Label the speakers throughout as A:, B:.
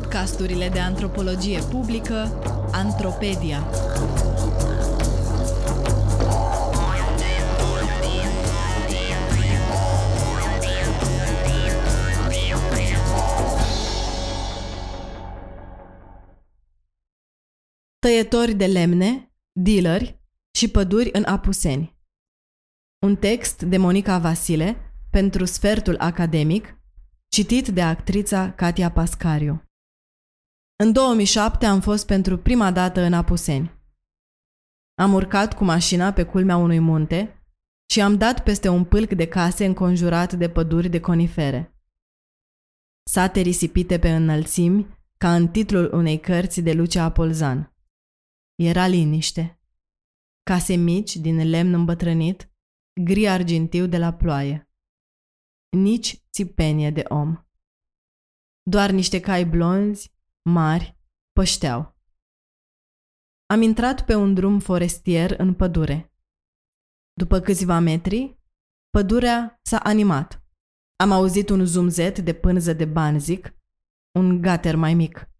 A: podcasturile de antropologie publică Antropedia. Tăietori de lemne, dealeri și păduri în Apuseni. Un text de Monica Vasile pentru sfertul academic Citit de actrița Katia Pascariu. În 2007 am fost pentru prima dată în Apuseni. Am urcat cu mașina pe culmea unui munte și am dat peste un pâlc de case înconjurat de păduri de conifere. Sate risipite pe înălțimi, ca în titlul unei cărți de Lucia Apolzan. Era liniște. Case mici din lemn îmbătrânit, gri argintiu de la ploaie nici țipenie de om. Doar niște cai blonzi, mari, pășteau. Am intrat pe un drum forestier în pădure. După câțiva metri, pădurea s-a animat. Am auzit un zumzet de pânză de banzic, un gater mai mic.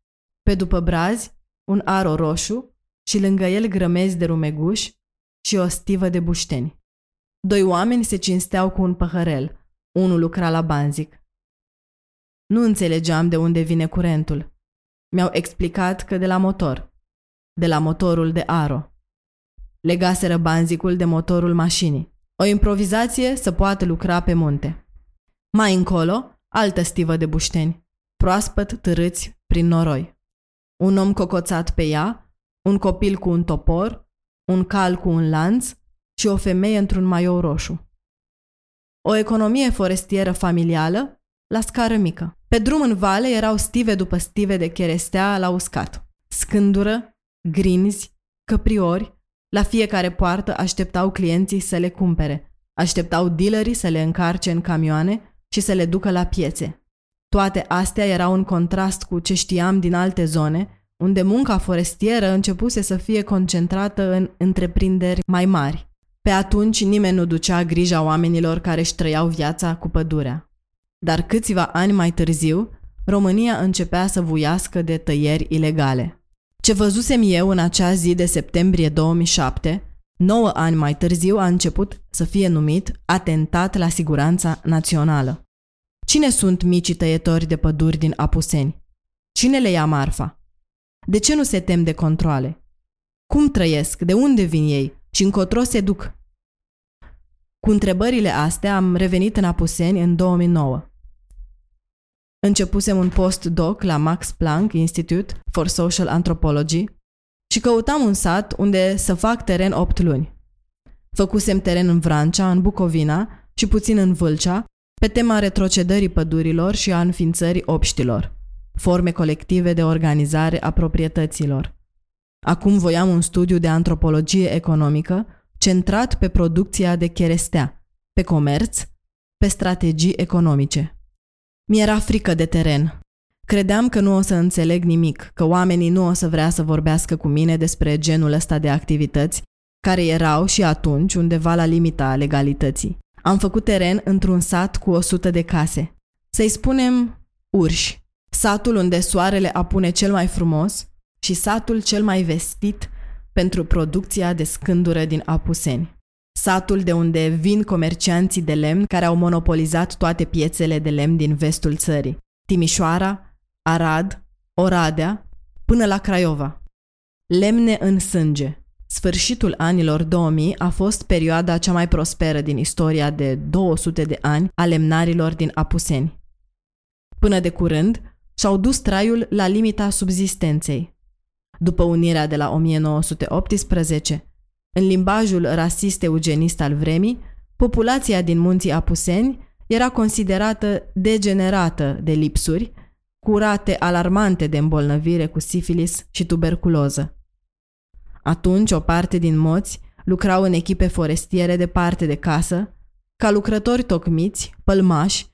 A: Pe după brazi, un aro roșu și lângă el grămezi de rumeguș și o stivă de bușteni. Doi oameni se cinsteau cu un păhărel – unul lucra la banzic. Nu înțelegeam de unde vine curentul. Mi-au explicat că de la motor. De la motorul de aro. Legaseră banzicul de motorul mașinii. O improvizație să poată lucra pe munte. Mai încolo, altă stivă de bușteni, proaspăt târâți prin noroi. Un om cocoțat pe ea, un copil cu un topor, un cal cu un lanț și o femeie într-un maiou roșu. O economie forestieră familială la scară mică. Pe drum în vale erau stive după stive de cherestea la uscat. Scândură, grinzi, căpriori, la fiecare poartă așteptau clienții să le cumpere. Așteptau dealerii să le încarce în camioane și să le ducă la piețe. Toate astea erau în contrast cu ce știam din alte zone, unde munca forestieră începuse să fie concentrată în întreprinderi mai mari. Pe atunci nimeni nu ducea grija oamenilor care își trăiau viața cu pădurea. Dar câțiva ani mai târziu, România începea să vuiască de tăieri ilegale. Ce văzusem eu în acea zi de septembrie 2007, nouă ani mai târziu a început să fie numit atentat la siguranța națională. Cine sunt micii tăietori de păduri din Apuseni? Cine le ia marfa? De ce nu se tem de controle? Cum trăiesc? De unde vin ei? și încotro se duc. Cu întrebările astea am revenit în Apuseni în 2009. Începusem un post-doc la Max Planck Institute for Social Anthropology și căutam un sat unde să fac teren 8 luni. Făcusem teren în Vrancea, în Bucovina și puțin în Vâlcea, pe tema retrocedării pădurilor și a înființării obștilor, forme colective de organizare a proprietăților. Acum voiam un studiu de antropologie economică centrat pe producția de cherestea, pe comerț, pe strategii economice. Mi-era frică de teren. Credeam că nu o să înțeleg nimic, că oamenii nu o să vrea să vorbească cu mine despre genul ăsta de activități, care erau și atunci undeva la limita legalității. Am făcut teren într-un sat cu 100 de case. Să-i spunem urși. Satul unde soarele apune cel mai frumos, și satul cel mai vestit pentru producția de scândură din Apuseni. Satul de unde vin comercianții de lemn care au monopolizat toate piețele de lemn din vestul țării. Timișoara, Arad, Oradea, până la Craiova. Lemne în sânge. Sfârșitul anilor 2000 a fost perioada cea mai prosperă din istoria de 200 de ani a lemnarilor din Apuseni. Până de curând, și-au dus traiul la limita subzistenței după unirea de la 1918. În limbajul rasist eugenist al vremii, populația din munții Apuseni era considerată degenerată de lipsuri, cu rate alarmante de îmbolnăvire cu sifilis și tuberculoză. Atunci, o parte din moți lucrau în echipe forestiere departe de casă, ca lucrători tocmiți, pălmași,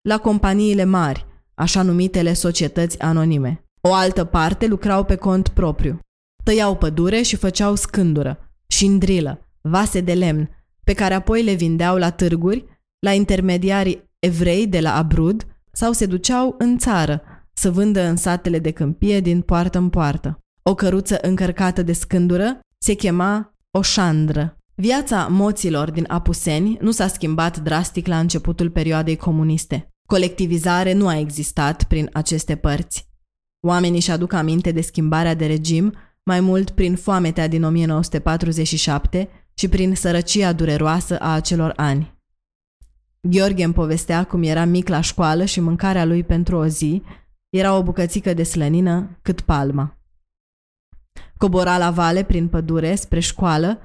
A: la companiile mari, așa numitele societăți anonime. O altă parte lucrau pe cont propriu. Tăiau pădure și făceau scândură, șindrilă, vase de lemn, pe care apoi le vindeau la târguri, la intermediarii evrei de la Abrud sau se duceau în țară să vândă în satele de câmpie din poartă în poartă. O căruță încărcată de scândură se chema o șandră. Viața moților din Apuseni nu s-a schimbat drastic la începutul perioadei comuniste. Colectivizare nu a existat prin aceste părți. Oamenii își aduc aminte de schimbarea de regim mai mult prin foametea din 1947 și prin sărăcia dureroasă a acelor ani. Gheorghe îmi povestea cum era mic la școală și mâncarea lui pentru o zi era o bucățică de slănină cât palma. Cobora la vale prin pădure spre școală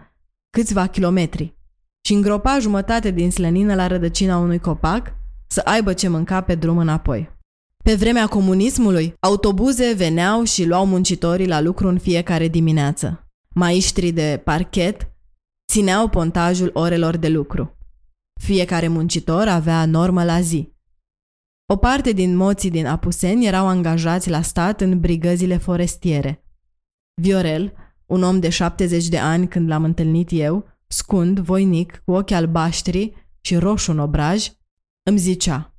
A: câțiva kilometri și îngropa jumătate din slănină la rădăcina unui copac să aibă ce mânca pe drum înapoi. Pe vremea comunismului, autobuze veneau și luau muncitorii la lucru în fiecare dimineață. Maistrii de parchet țineau pontajul orelor de lucru. Fiecare muncitor avea normă la zi. O parte din moții din Apuseni erau angajați la stat în brigăzile forestiere. Viorel, un om de 70 de ani când l-am întâlnit eu, scund, voinic, cu ochi albaștri și roșu în obraj, îmi zicea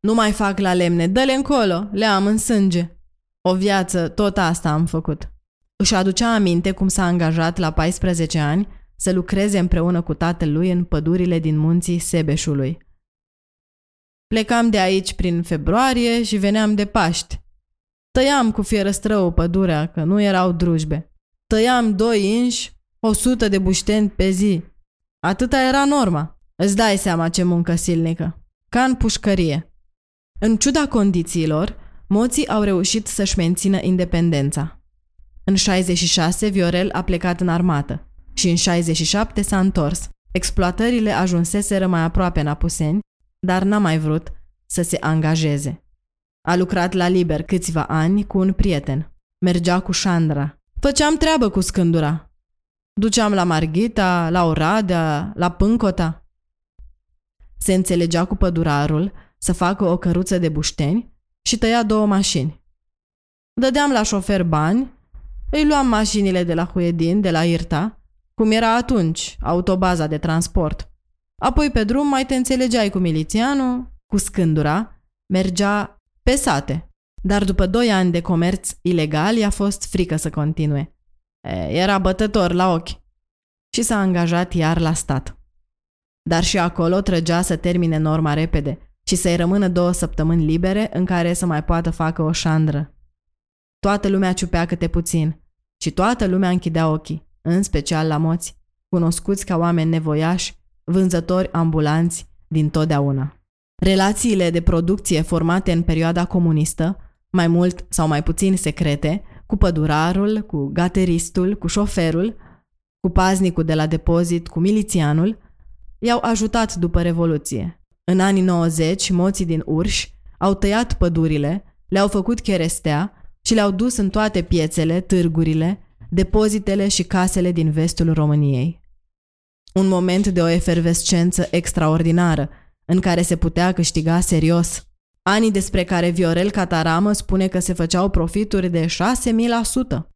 A: Nu mai fac la lemne, dă-le încolo, le am în sânge. O viață, tot asta am făcut. Își aducea aminte cum s-a angajat la 14 ani să lucreze împreună cu tatăl lui în pădurile din munții Sebeșului. Plecam de aici prin februarie și veneam de Paști. Tăiam cu fierăstrău pădurea, că nu erau drujbe. Tăiam doi inși, o sută de bușteni pe zi. Atâta era norma. Îți dai seama ce muncă silnică. Ca în pușcărie. În ciuda condițiilor, moții au reușit să-și mențină independența. În 66, Viorel a plecat în armată și în 67 s-a întors. Exploatările ajunseseră mai aproape în Apuseni, dar n-a mai vrut să se angajeze. A lucrat la liber câțiva ani cu un prieten. Mergea cu Șandra. Făceam treabă cu scândura. Duceam la Marghita, la Oradea, la Pâncota. Se înțelegea cu pădurarul să facă o căruță de bușteni și tăia două mașini. Dădeam la șofer bani, îi luam mașinile de la Huedin, de la Irta cum era atunci, autobaza de transport. Apoi pe drum mai te înțelegeai cu milițianul, cu scândura, mergea pe sate. Dar după doi ani de comerț ilegal i-a fost frică să continue. E, era bătător la ochi și s-a angajat iar la stat. Dar și acolo trăgea să termine norma repede și să-i rămână două săptămâni libere în care să mai poată facă o șandră. Toată lumea ciupea câte puțin și toată lumea închidea ochii în special la moți, cunoscuți ca oameni nevoiași, vânzători ambulanți din totdeauna. Relațiile de producție formate în perioada comunistă, mai mult sau mai puțin secrete, cu pădurarul, cu gateristul, cu șoferul, cu paznicul de la depozit, cu milițianul, i-au ajutat după Revoluție. În anii 90, moții din Urși au tăiat pădurile, le-au făcut cherestea și le-au dus în toate piețele, târgurile, depozitele și casele din vestul României. Un moment de o efervescență extraordinară, în care se putea câștiga serios. Anii despre care Viorel Cataramă spune că se făceau profituri de 6.000%.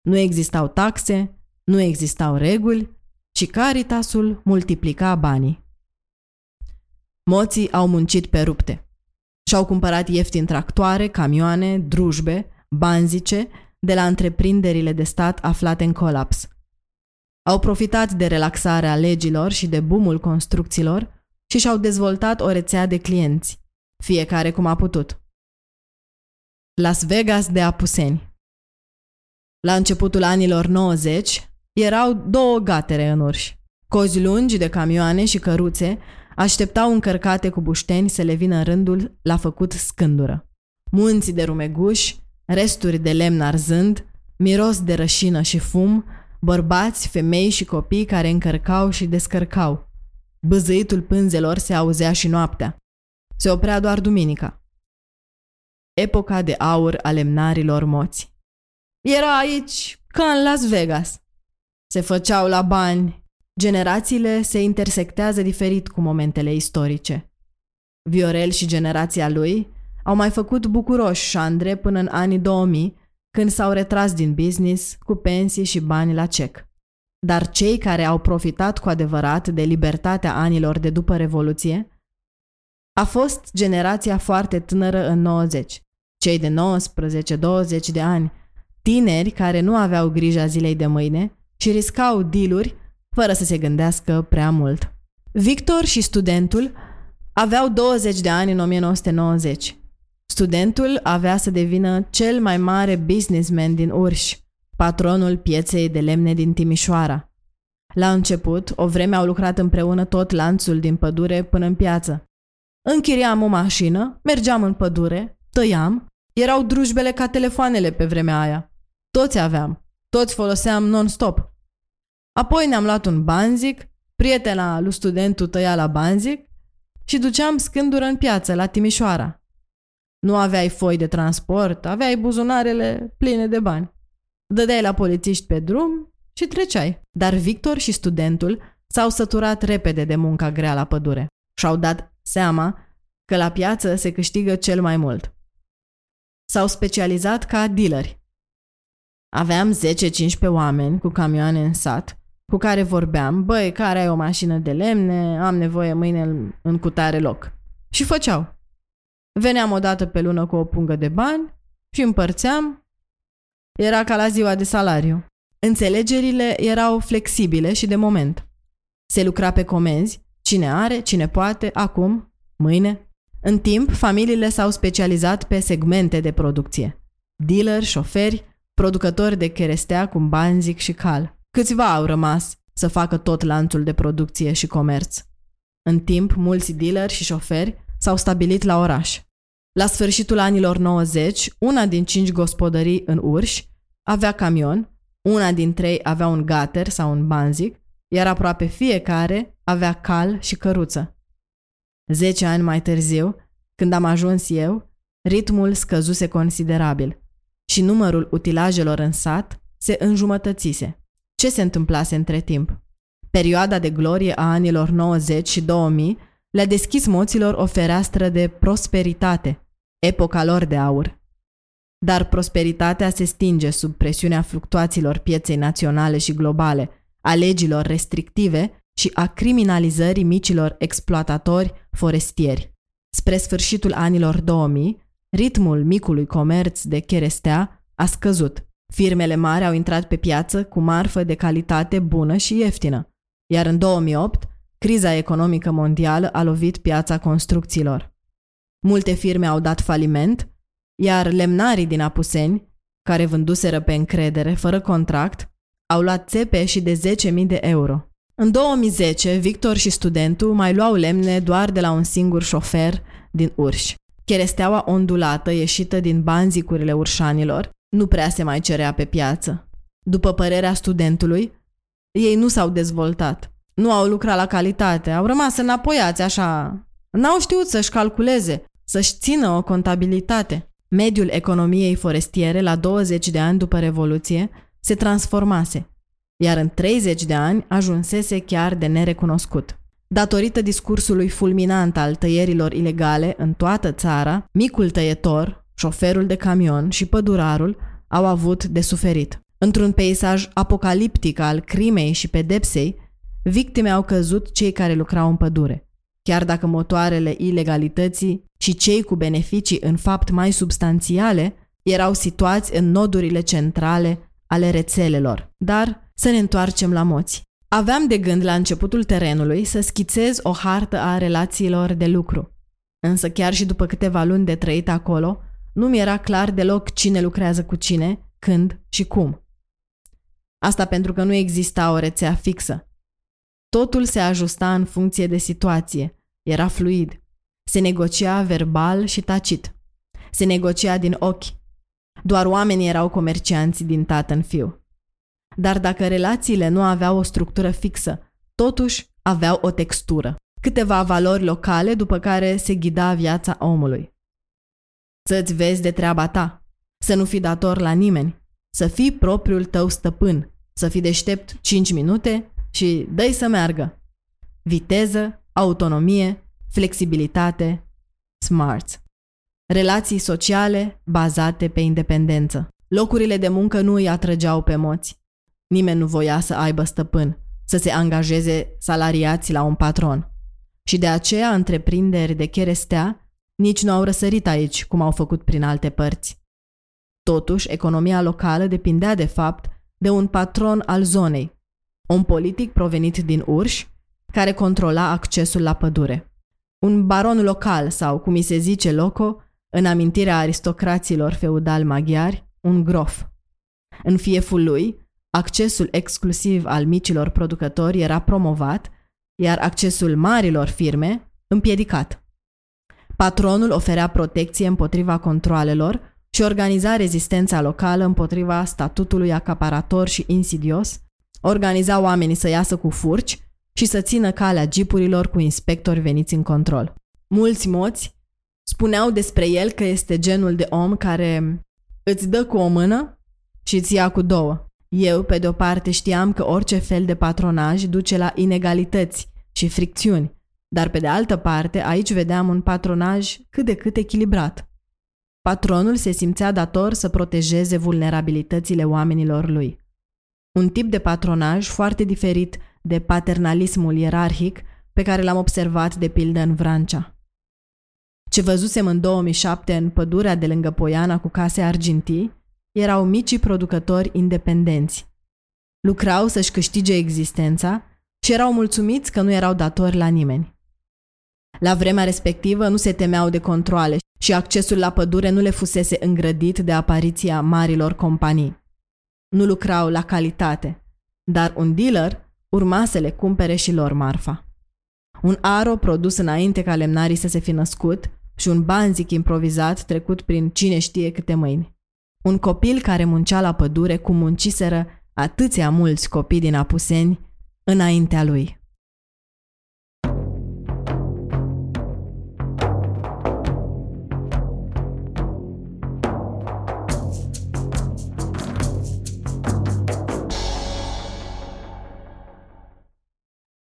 A: Nu existau taxe, nu existau reguli, ci Caritasul multiplica banii. Moții au muncit pe rupte. Și-au cumpărat ieftin tractoare, camioane, drujbe, banzice de la întreprinderile de stat aflate în colaps. Au profitat de relaxarea legilor și de boomul construcțiilor și și-au dezvoltat o rețea de clienți, fiecare cum a putut. Las Vegas de Apuseni La începutul anilor 90 erau două gatere în urși. Cozi lungi de camioane și căruțe așteptau încărcate cu bușteni să le vină rândul la făcut scândură. Munții de rumeguși resturi de lemn arzând, miros de rășină și fum, bărbați, femei și copii care încărcau și descărcau. Băzăitul pânzelor se auzea și noaptea. Se oprea doar duminica. Epoca de aur a lemnarilor moți. Era aici ca în Las Vegas. Se făceau la bani. Generațiile se intersectează diferit cu momentele istorice. Viorel și generația lui au mai făcut bucuroși Șandre până în anii 2000, când s-au retras din business cu pensii și bani la cec. Dar cei care au profitat cu adevărat de libertatea anilor de după Revoluție a fost generația foarte tânără în 90, cei de 19-20 de ani, tineri care nu aveau grija zilei de mâine și riscau dealuri fără să se gândească prea mult. Victor și studentul aveau 20 de ani în 1990. Studentul avea să devină cel mai mare businessman din Urș, patronul pieței de lemne din Timișoara. La început, o vreme au lucrat împreună tot lanțul din pădure până în piață. Închiriam o mașină, mergeam în pădure, tăiam, erau drujbele ca telefoanele pe vremea aia. Toți aveam, toți foloseam non-stop. Apoi ne-am luat un banzic, prietena lui studentul tăia la banzic și duceam scândură în piață, la Timișoara. Nu aveai foi de transport, aveai buzunarele pline de bani. Dădeai la polițiști pe drum și treceai. Dar Victor și studentul s-au săturat repede de munca grea la pădure și-au dat seama că la piață se câștigă cel mai mult. S-au specializat ca dealeri. Aveam 10-15 oameni cu camioane în sat cu care vorbeam, băi, care ai o mașină de lemne, am nevoie mâine în cutare loc. Și făceau. Veneam o dată pe lună cu o pungă de bani și împărțeam. Era ca la ziua de salariu. Înțelegerile erau flexibile și de moment. Se lucra pe comenzi, cine are, cine poate, acum, mâine. În timp, familiile s-au specializat pe segmente de producție. Dealer, șoferi, producători de cherestea cu banzic și cal. Câțiva au rămas să facă tot lanțul de producție și comerț. În timp, mulți dealeri și șoferi s-au stabilit la oraș. La sfârșitul anilor 90, una din cinci gospodării în Urș avea camion, una din trei avea un gater sau un banzic, iar aproape fiecare avea cal și căruță. Zece ani mai târziu, când am ajuns eu, ritmul scăzuse considerabil și numărul utilajelor în sat se înjumătățise. Ce se întâmplase între timp? Perioada de glorie a anilor 90 și 2000 le-a deschis moților o fereastră de prosperitate, epoca lor de aur. Dar prosperitatea se stinge sub presiunea fluctuațiilor pieței naționale și globale, a legilor restrictive și a criminalizării micilor exploatatori forestieri. Spre sfârșitul anilor 2000, ritmul micului comerț de cherestea a scăzut. Firmele mari au intrat pe piață cu marfă de calitate bună și ieftină, iar în 2008, criza economică mondială a lovit piața construcțiilor. Multe firme au dat faliment, iar lemnarii din Apuseni, care vânduseră pe încredere, fără contract, au luat țepe și de 10.000 de euro. În 2010, Victor și studentul mai luau lemne doar de la un singur șofer din Urși. Cheresteaua ondulată ieșită din banzicurile urșanilor nu prea se mai cerea pe piață. După părerea studentului, ei nu s-au dezvoltat, nu au lucrat la calitate, au rămas înapoiați așa, n-au știut să-și calculeze, să-și țină o contabilitate. Mediul economiei forestiere la 20 de ani după Revoluție se transformase, iar în 30 de ani ajunsese chiar de nerecunoscut. Datorită discursului fulminant al tăierilor ilegale în toată țara, micul tăietor, șoferul de camion și pădurarul au avut de suferit. Într-un peisaj apocaliptic al crimei și pedepsei, victime au căzut cei care lucrau în pădure. Chiar dacă motoarele ilegalității și cei cu beneficii în fapt mai substanțiale erau situați în nodurile centrale ale rețelelor. Dar să ne întoarcem la moți. Aveam de gând la începutul terenului să schițez o hartă a relațiilor de lucru. Însă chiar și după câteva luni de trăit acolo, nu mi era clar deloc cine lucrează cu cine, când și cum. Asta pentru că nu exista o rețea fixă. Totul se ajusta în funcție de situație, era fluid. Se negocia verbal și tacit. Se negocia din ochi. Doar oamenii erau comercianți din tată în fiu. Dar dacă relațiile nu aveau o structură fixă, totuși aveau o textură. Câteva valori locale după care se ghida viața omului. Să-ți vezi de treaba ta, să nu fii dator la nimeni, să fii propriul tău stăpân, să fii deștept 5 minute și dă să meargă. Viteză, autonomie, flexibilitate, smart. Relații sociale bazate pe independență. Locurile de muncă nu îi atrăgeau pe moți. Nimeni nu voia să aibă stăpân, să se angajeze salariați la un patron. Și de aceea întreprinderi de cherestea nici nu au răsărit aici, cum au făcut prin alte părți. Totuși, economia locală depindea de fapt de un patron al zonei, un politic provenit din Urș, care controla accesul la pădure. Un baron local sau, cum îi se zice loco, în amintirea aristocraților feudal maghiari, un grof. În fieful lui, accesul exclusiv al micilor producători era promovat, iar accesul marilor firme împiedicat. Patronul oferea protecție împotriva controalelor și organiza rezistența locală împotriva statutului acaparator și insidios, organiza oamenii să iasă cu furci și să țină calea jeepurilor cu inspectori veniți în control. Mulți moți spuneau despre el că este genul de om care îți dă cu o mână și îți ia cu două. Eu, pe de-o parte, știam că orice fel de patronaj duce la inegalități și fricțiuni, dar pe de altă parte, aici vedeam un patronaj cât de cât echilibrat. Patronul se simțea dator să protejeze vulnerabilitățile oamenilor lui. Un tip de patronaj foarte diferit de paternalismul ierarhic pe care l-am observat de pildă în Vrancea. Ce văzusem în 2007 în pădurea de lângă Poiana cu case argintii erau micii producători independenți. Lucrau să-și câștige existența și erau mulțumiți că nu erau datori la nimeni. La vremea respectivă nu se temeau de controle și accesul la pădure nu le fusese îngrădit de apariția marilor companii. Nu lucrau la calitate, dar un dealer urma să le cumpere și lor marfa. Un aro produs înainte ca lemnarii să se fi născut și un banzic improvizat trecut prin cine știe câte mâini. Un copil care muncea la pădure cum munciseră atâția mulți copii din Apuseni înaintea lui.